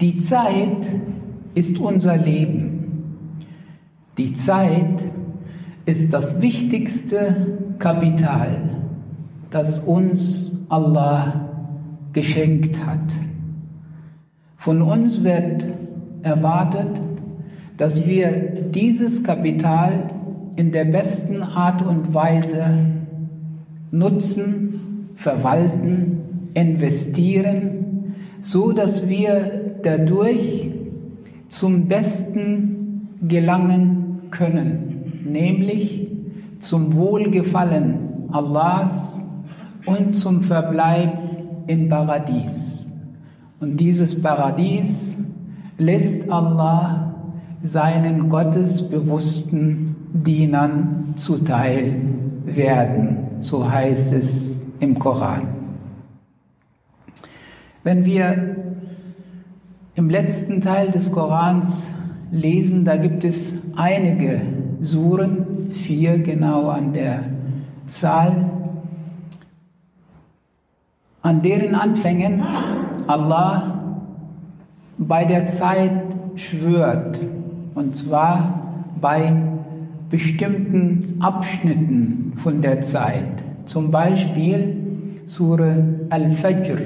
Die Zeit ist unser Leben. Die Zeit ist das wichtigste Kapital, das uns Allah geschenkt hat. Von uns wird erwartet, dass wir dieses Kapital in der besten Art und Weise nutzen, verwalten, investieren, so dass wir dadurch zum Besten gelangen können, nämlich zum Wohlgefallen Allahs und zum Verbleib im Paradies. Und dieses Paradies lässt Allah seinen gottesbewussten Dienern zuteil werden. So heißt es im Koran. Wenn wir im letzten Teil des Korans lesen, da gibt es einige Suren, vier genau an der Zahl, an deren Anfängen Allah bei der Zeit schwört, und zwar bei bestimmten Abschnitten von der Zeit. Zum Beispiel Surah Al-Fajr,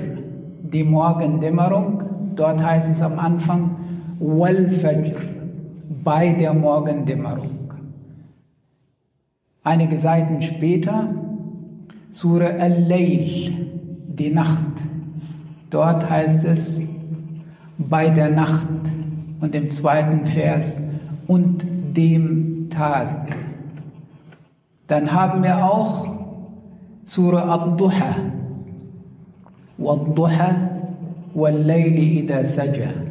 die Morgendämmerung. Dort heißt es am Anfang Wal-Fajr, bei der Morgendämmerung. Einige Seiten später Surah Al-Layl, die Nacht. Dort heißt es bei der Nacht und im zweiten Vers und dem Tag. Dann haben wir auch Surah Ad-Duha. Wad-Duha.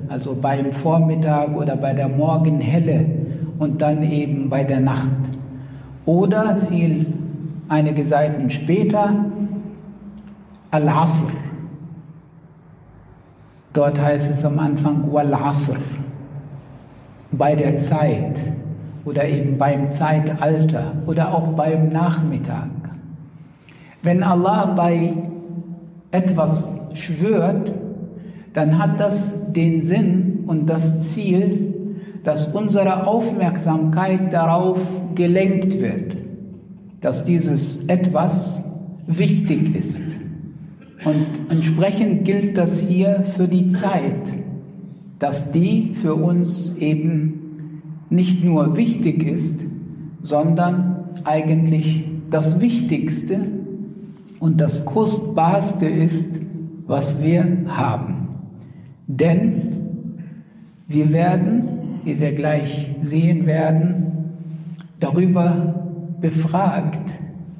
Also beim Vormittag oder bei der Morgenhelle und dann eben bei der Nacht. Oder viel einige Seiten später Al-Asr. Dort heißt es am Anfang Wal-Asr. Bei der Zeit oder eben beim Zeitalter oder auch beim Nachmittag. Wenn Allah bei etwas schwört, dann hat das den Sinn und das Ziel, dass unsere Aufmerksamkeit darauf gelenkt wird, dass dieses etwas wichtig ist. Und entsprechend gilt das hier für die Zeit, dass die für uns eben nicht nur wichtig ist, sondern eigentlich das Wichtigste und das Kostbarste ist, was wir haben. Denn wir werden, wie wir gleich sehen werden, darüber befragt,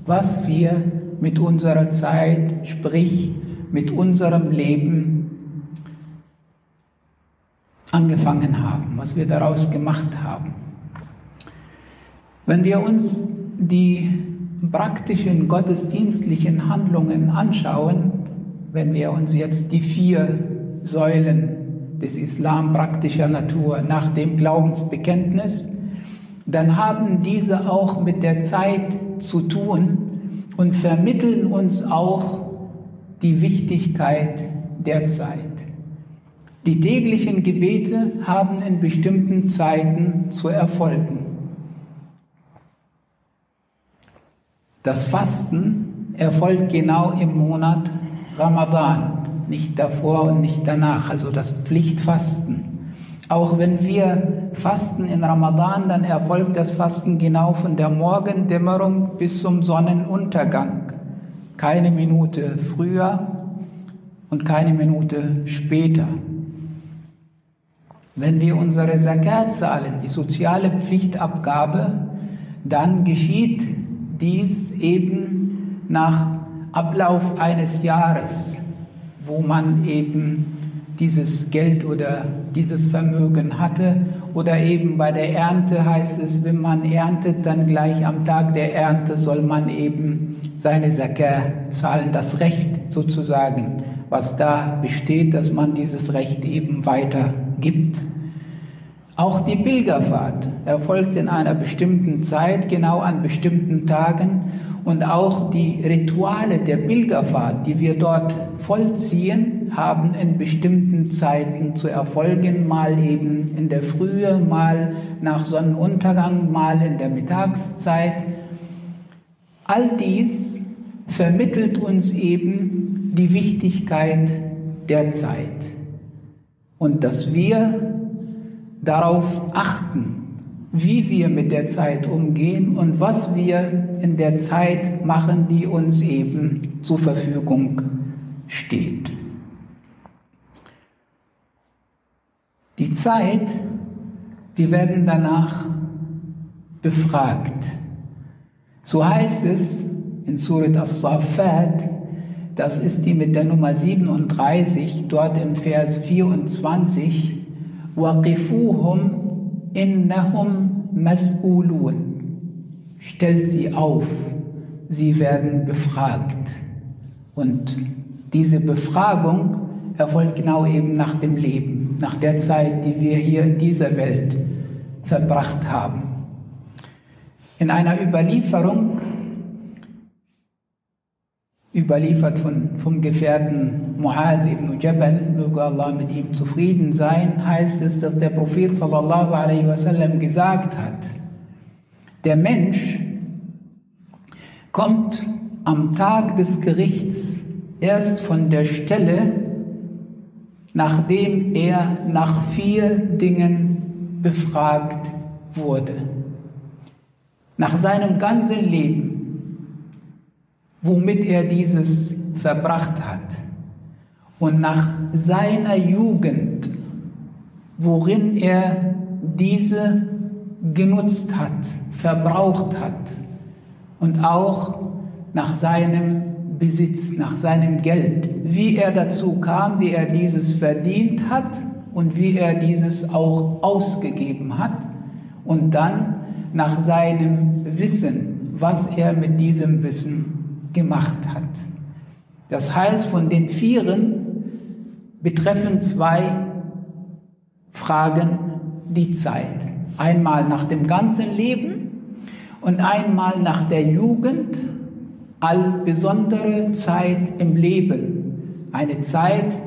was wir mit unserer Zeit, sprich mit unserem Leben angefangen haben, was wir daraus gemacht haben. Wenn wir uns die praktischen gottesdienstlichen Handlungen anschauen, wenn wir uns jetzt die vier Säulen des Islam praktischer Natur nach dem Glaubensbekenntnis, dann haben diese auch mit der Zeit zu tun und vermitteln uns auch die Wichtigkeit der Zeit. Die täglichen Gebete haben in bestimmten Zeiten zu erfolgen. Das Fasten erfolgt genau im Monat Ramadan, nicht davor und nicht danach, also das Pflichtfasten. Auch wenn wir fasten in Ramadan, dann erfolgt das Fasten genau von der Morgendämmerung bis zum Sonnenuntergang. Keine Minute früher und keine Minute später. Wenn wir unsere Zakat zahlen, die soziale Pflichtabgabe, dann geschieht dies eben nach Ablauf eines Jahres, wo man eben dieses Geld oder dieses Vermögen hatte. Oder eben bei der Ernte heißt es, wenn man erntet, dann gleich am Tag der Ernte soll man eben seine Zakat zahlen, das Recht sozusagen, was da besteht, dass man dieses Recht eben weiter gibt. Auch die Pilgerfahrt erfolgt in einer bestimmten Zeit, genau an bestimmten Tagen. Und auch die Rituale der Pilgerfahrt, die wir dort vollziehen, haben in bestimmten Zeiten zu erfolgen, mal eben in der Frühe, mal nach Sonnenuntergang, mal in der Mittagszeit. All dies vermittelt uns eben die Wichtigkeit der Zeit und dass wir darauf achten, wie wir mit der Zeit umgehen und was wir in der Zeit machen, die uns eben zur Verfügung steht. Die Zeit, wir werden danach befragt. So heißt es in Surat As-Safat, das ist die mit der Nummer 37, dort im Vers 24, وَقِفُوهُمْ إِنَّهُمْ مَسْئُولُونَ Stellt sie auf, sie werden befragt. Und diese Befragung erfolgt genau eben nach dem Leben, nach der Zeit, die wir hier in dieser Welt verbracht haben. In einer Überlieferung überliefert von, vom Gefährten Muaz ibn Jabal, möge Allah mit ihm zufrieden sein, heißt es, dass der Prophet sallallahu alaihi wasallam gesagt hat, der Mensch kommt am Tag des Gerichts erst von der Stelle, nachdem er nach vier Dingen befragt wurde. Nach seinem ganzen Leben womit er dieses verbracht hat. Und nach seiner Jugend, worin er diese genutzt hat, verbraucht hat. Und auch nach seinem Besitz, nach seinem Geld, wie er dazu kam, wie er dieses verdient hat und wie er dieses auch ausgegeben hat. Und dann nach seinem Wissen, was er mit diesem Wissen gemacht hat. Das heißt, von den Vieren betreffen zwei Fragen die Zeit. Einmal nach dem ganzen Leben und einmal nach der Jugend als besondere Zeit im Leben. Eine Zeit,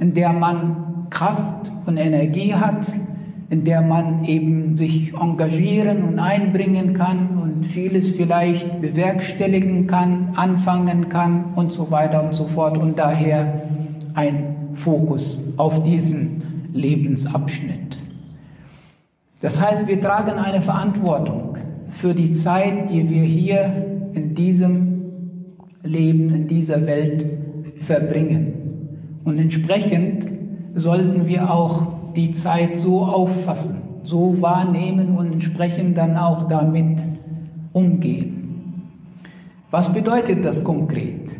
in der man Kraft und Energie hat, in der man eben sich engagieren und einbringen kann und vieles vielleicht bewerkstelligen kann, anfangen kann und so weiter und so fort. Und daher ein Fokus auf diesen Lebensabschnitt. Das heißt, wir tragen eine Verantwortung für die Zeit, die wir hier in diesem Leben, in dieser Welt verbringen. Und entsprechend sollten wir auch die Zeit so auffassen, so wahrnehmen und entsprechend dann auch damit umgehen. Was bedeutet das konkret?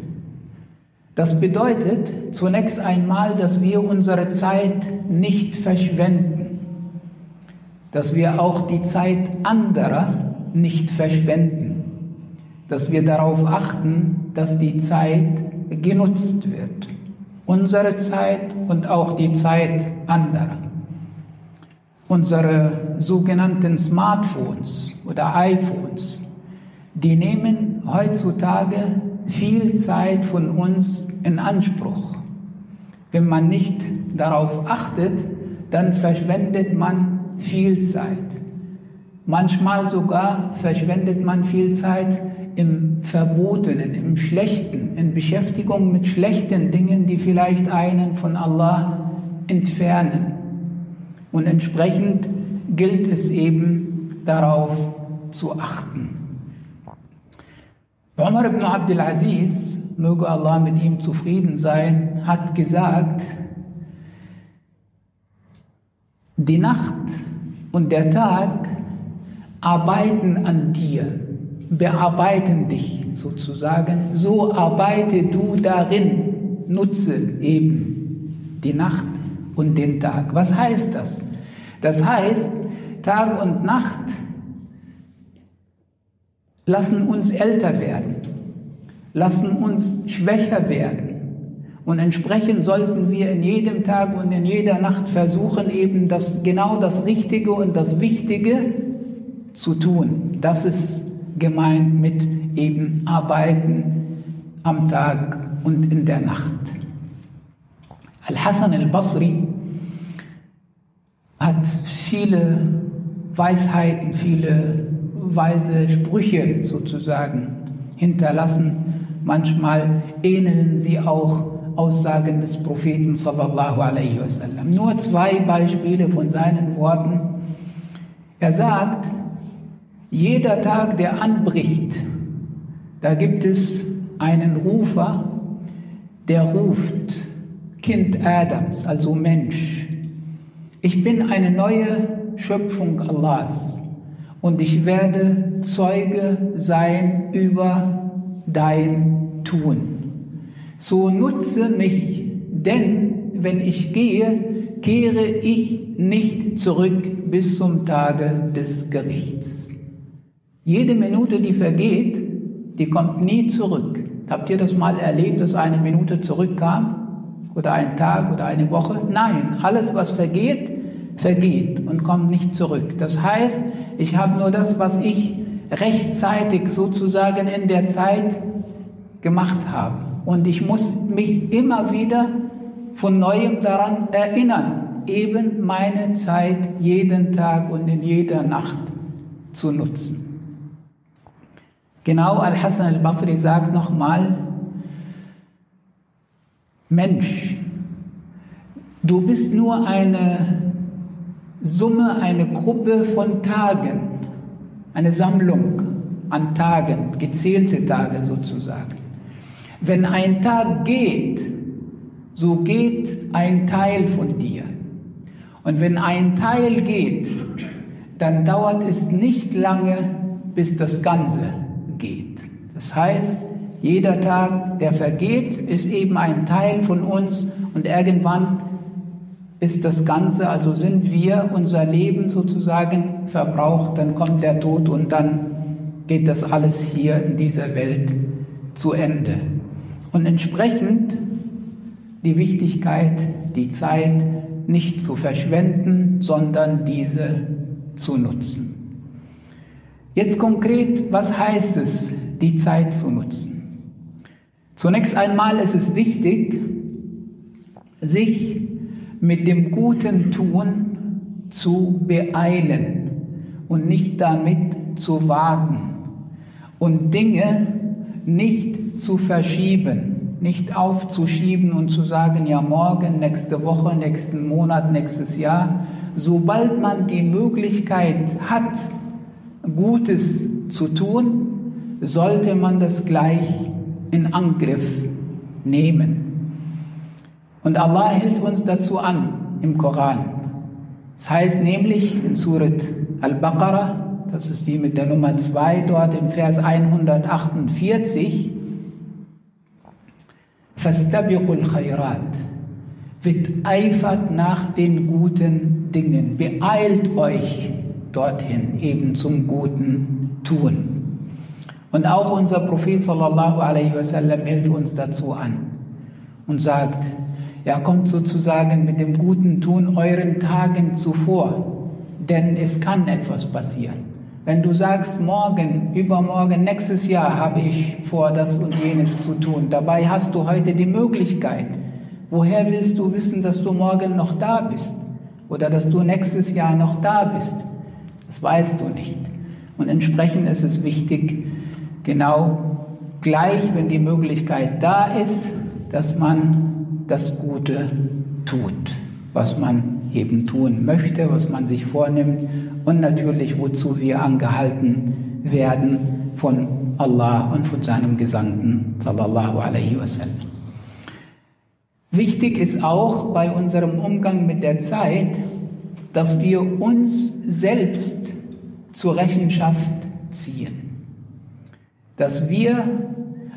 Das bedeutet zunächst einmal, dass wir unsere Zeit nicht verschwenden, dass wir auch die Zeit anderer nicht verschwenden, dass wir darauf achten, dass die Zeit genutzt wird unsere Zeit und auch die Zeit anderer. Unsere sogenannten Smartphones oder iPhones, die nehmen heutzutage viel Zeit von uns in Anspruch. Wenn man nicht darauf achtet, dann verschwendet man viel Zeit. Manchmal sogar verschwendet man viel Zeit im Verbotenen, im Schlechten, in Beschäftigung mit schlechten Dingen, die vielleicht einen von Allah entfernen. Und entsprechend gilt es eben darauf zu achten. Umar ibn Abdul Aziz, möge Allah mit ihm zufrieden sein, hat gesagt, die Nacht und der Tag arbeiten an dir bearbeiten dich sozusagen. So arbeite du darin, nutze eben die Nacht und den Tag. Was heißt das? Das heißt, Tag und Nacht lassen uns älter werden, lassen uns schwächer werden Und entsprechend sollten wir in jedem Tag und in jeder Nacht versuchen, eben das, genau das Richtige und das Wichtige zu tun. Das ist gemeint mit eben Arbeiten am Tag und in der Nacht. Al-Hassan al-Basri hat viele Weisheiten, viele weise Sprüche sozusagen hinterlassen. Manchmal ähneln sie auch Aussagen des Propheten sallallahu alaihi wasallam. Nur zwei Beispiele von seinen Worten. Er sagt, jeder Tag, der anbricht, da gibt es einen Rufer, der ruft, Kind Adams, also Mensch. Ich bin eine neue Schöpfung Allahs und ich werde Zeuge sein über dein Tun. So nutze mich, denn wenn ich gehe, kehre ich nicht zurück bis zum Tage des Gerichts. Jede Minute, die vergeht, die kommt nie zurück. Habt ihr das mal erlebt, dass eine Minute zurückkam? Oder ein Tag oder eine Woche? Nein, alles, was vergeht, vergeht und kommt nicht zurück. Das heißt, ich habe nur das, was ich rechtzeitig sozusagen in der Zeit gemacht habe. Und ich muss mich immer wieder von neuem daran erinnern, eben meine Zeit jeden Tag und in jeder Nacht zu nutzen. Genau Al-Hassan al-Basri sagt nochmal, Mensch, du bist nur eine Summe, eine Gruppe von Tagen, eine Sammlung an Tagen, gezählte Tage sozusagen. Wenn ein Tag geht, so geht ein Teil von dir. Und wenn ein Teil geht, dann dauert es nicht lange, bis das Ganze geht. Das heißt, jeder Tag, der vergeht, ist eben ein Teil von uns und irgendwann ist das Ganze, also sind wir, unser Leben sozusagen verbraucht, dann kommt der Tod und dann geht das alles hier in dieser Welt zu Ende. Und entsprechend die Wichtigkeit, die Zeit nicht zu verschwenden, sondern diese zu nutzen. Jetzt konkret, was heißt es, die Zeit zu nutzen? Zunächst einmal ist es wichtig, sich mit dem guten Tun zu beeilen und nicht damit zu warten und Dinge nicht zu verschieben, nicht aufzuschieben und zu sagen, ja morgen, nächste Woche, nächsten Monat, nächstes Jahr. Sobald man die Möglichkeit hat, Gutes zu tun, sollte man das gleich in Angriff nehmen. Und Allah hält uns dazu an im Koran. Das heißt nämlich in Surat Al-Baqarah, das ist die mit der Nummer 2 dort im Vers 148, Fastabiqul khairat, wird eifert nach den guten Dingen, beeilt euch dorthin, eben zum guten Tun. Und auch unser Prophet sallallahu alaihi wasallam hält uns dazu an und sagt, ja, kommt sozusagen mit dem guten Tun euren Tagen zuvor, denn es kann etwas passieren. Wenn du sagst, morgen, übermorgen, nächstes Jahr habe ich vor, das und jenes zu tun, dabei hast du heute die Möglichkeit. Woher willst du wissen, dass du morgen noch da bist oder dass du nächstes Jahr noch da bist? Das weißt du nicht. Und entsprechend ist es wichtig, genau gleich, wenn die Möglichkeit da ist, dass man das Gute tut, was man eben tun möchte, was man sich vornimmt und natürlich wozu wir angehalten werden von Allah und von seinem Gesandten sallallahu alaihi wasallam. Wichtig ist auch bei unserem Umgang mit der Zeit, dass wir uns selbst zur Rechenschaft ziehen, dass wir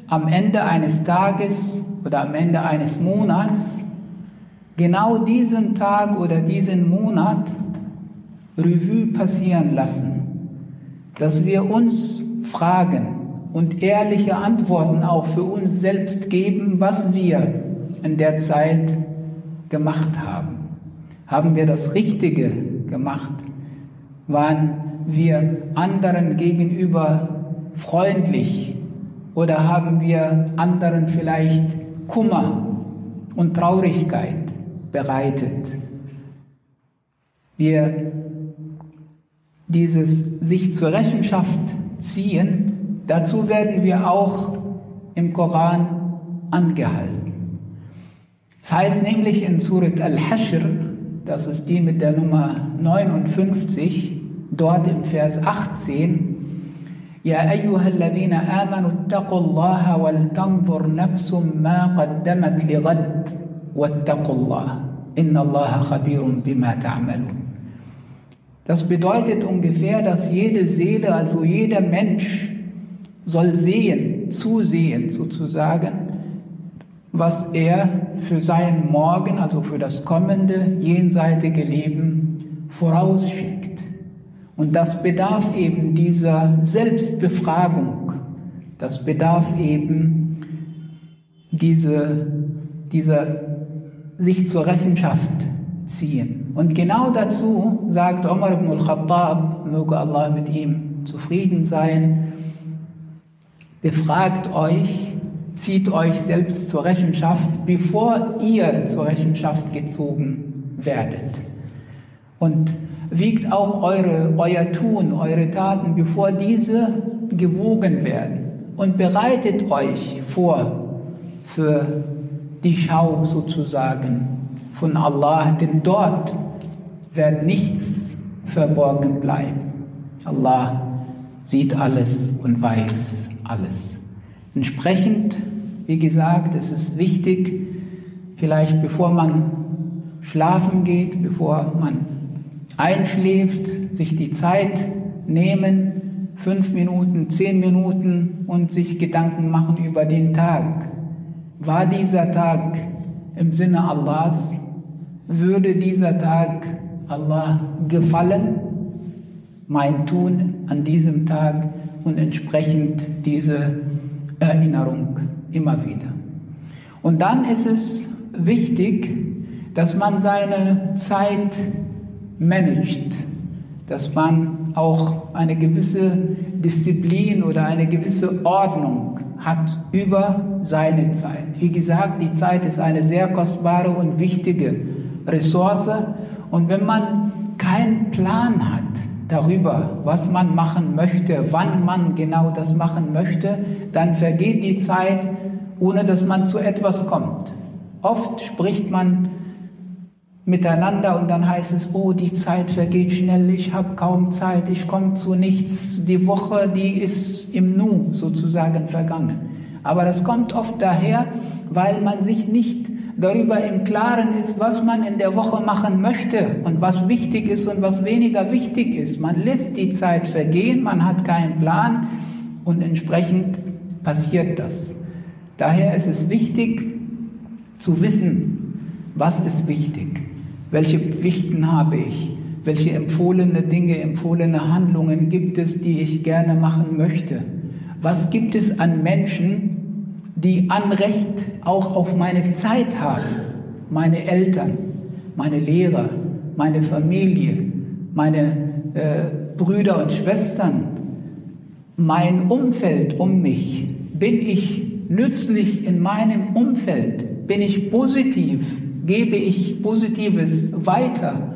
am Ende eines Tages oder am Ende eines Monats genau diesen Tag oder diesen Monat Revue passieren lassen, dass wir uns fragen und ehrliche Antworten auch für uns selbst geben, was wir in der Zeit gemacht haben. Haben wir das Richtige gemacht? Waren wir anderen gegenüber freundlich oder haben wir anderen vielleicht Kummer und Traurigkeit bereitet? Wir dieses sich zur Rechenschaft ziehen, dazu werden wir auch im Koran angehalten. Es das heißt nämlich in Surat Al-Hashr, das ist die mit der Nummer 59, dort im Vers 18, يا أيها الذين آمنوا اتقوا الله ولتنظر نفس ما قدمت لغد واتقوا الله إن الله خبير بما تعملون Das bedeutet ungefähr, dass jede Seele, also jeder Mensch, soll sehen, zusehen sozusagen, was er für seinen Morgen, also für das kommende, jenseitige Leben vorausschickt. Und das bedarf eben dieser Selbstbefragung. Das bedarf eben diese, dieser sich zur Rechenschaft ziehen. Und genau dazu sagt Umar ibn al-Khattab, möge Allah mit ihm zufrieden sein, befragt euch, zieht euch selbst zur Rechenschaft, bevor ihr zur Rechenschaft gezogen werdet. Und wiegt auch eure, euer Tun, eure Taten, bevor diese gewogen werden. Und bereitet euch vor für die Schau sozusagen von Allah, denn dort wird nichts verborgen bleiben. Allah sieht alles und weiß alles. Entsprechend, wie gesagt, es ist wichtig, vielleicht bevor man schlafen geht, bevor man einschläft, sich die Zeit nehmen, fünf Minuten, zehn Minuten und sich Gedanken machen über den Tag. War dieser Tag im Sinne Allahs? Würde dieser Tag Allah gefallen? Mein Tun an diesem Tag und entsprechend diese Erinnerung immer wieder. Und dann ist es wichtig, dass man seine Zeit managt, dass man auch eine gewisse Disziplin oder eine gewisse Ordnung hat über seine Zeit. Wie gesagt, die Zeit ist eine sehr kostbare und wichtige Ressource und wenn man keinen Plan hat darüber, was man machen möchte, wann man genau das machen möchte, dann vergeht die Zeit, ohne dass man zu etwas kommt. Oft spricht man miteinander und dann heißt es, oh, die Zeit vergeht schnell, ich habe kaum Zeit, ich komme zu nichts. Die Woche, die ist im Nu sozusagen vergangen. Aber das kommt oft daher, weil man sich nicht darüber im Klaren ist, was man in der Woche machen möchte und was wichtig ist und was weniger wichtig ist. Man lässt die Zeit vergehen, man hat keinen Plan und entsprechend passiert das. Daher ist es wichtig zu wissen, was ist wichtig. Welche Pflichten habe ich? Welche empfohlene Dinge, empfohlene Handlungen gibt es, die ich gerne machen möchte? Was gibt es an Menschen, die Anrecht auch auf meine Zeit haben? Meine Eltern, meine Lehrer, meine Familie, meine äh, Brüder und Schwestern, mein Umfeld um mich. Bin ich nützlich in meinem Umfeld? Bin ich positiv? Gebe ich Positives weiter.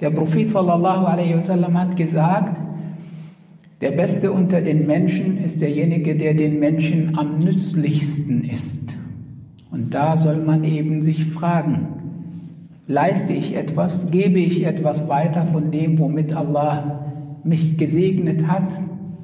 Der Prophet sallallahu alaihi wasallam hat gesagt, der Beste unter den Menschen ist derjenige, der den Menschen am nützlichsten ist. Und da soll man eben sich fragen, leiste ich etwas, gebe ich etwas weiter von dem, womit Allah mich gesegnet hat?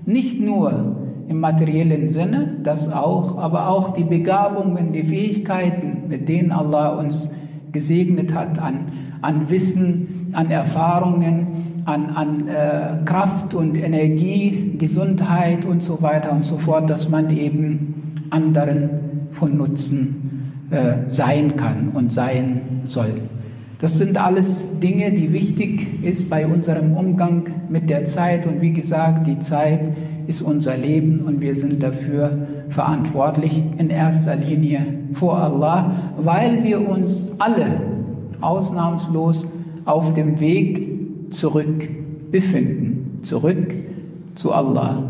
Nicht nur im materiellen Sinne, das auch, aber auch die Begabungen, die Fähigkeiten, mit denen Allah uns gesegnet hat an, an Wissen, an Erfahrungen, an, an äh, Kraft und Energie, Gesundheit und so weiter und so fort, dass man eben anderen von Nutzen äh, sein kann und sein soll. Das sind alles Dinge, die wichtig ist bei unserem Umgang mit der Zeit. Und wie gesagt, die Zeit ist unser Leben und wir sind dafür verantwortlich in erster Linie vor Allah, weil wir uns alle ausnahmslos auf dem Weg zurück befinden, zurück zu Allah.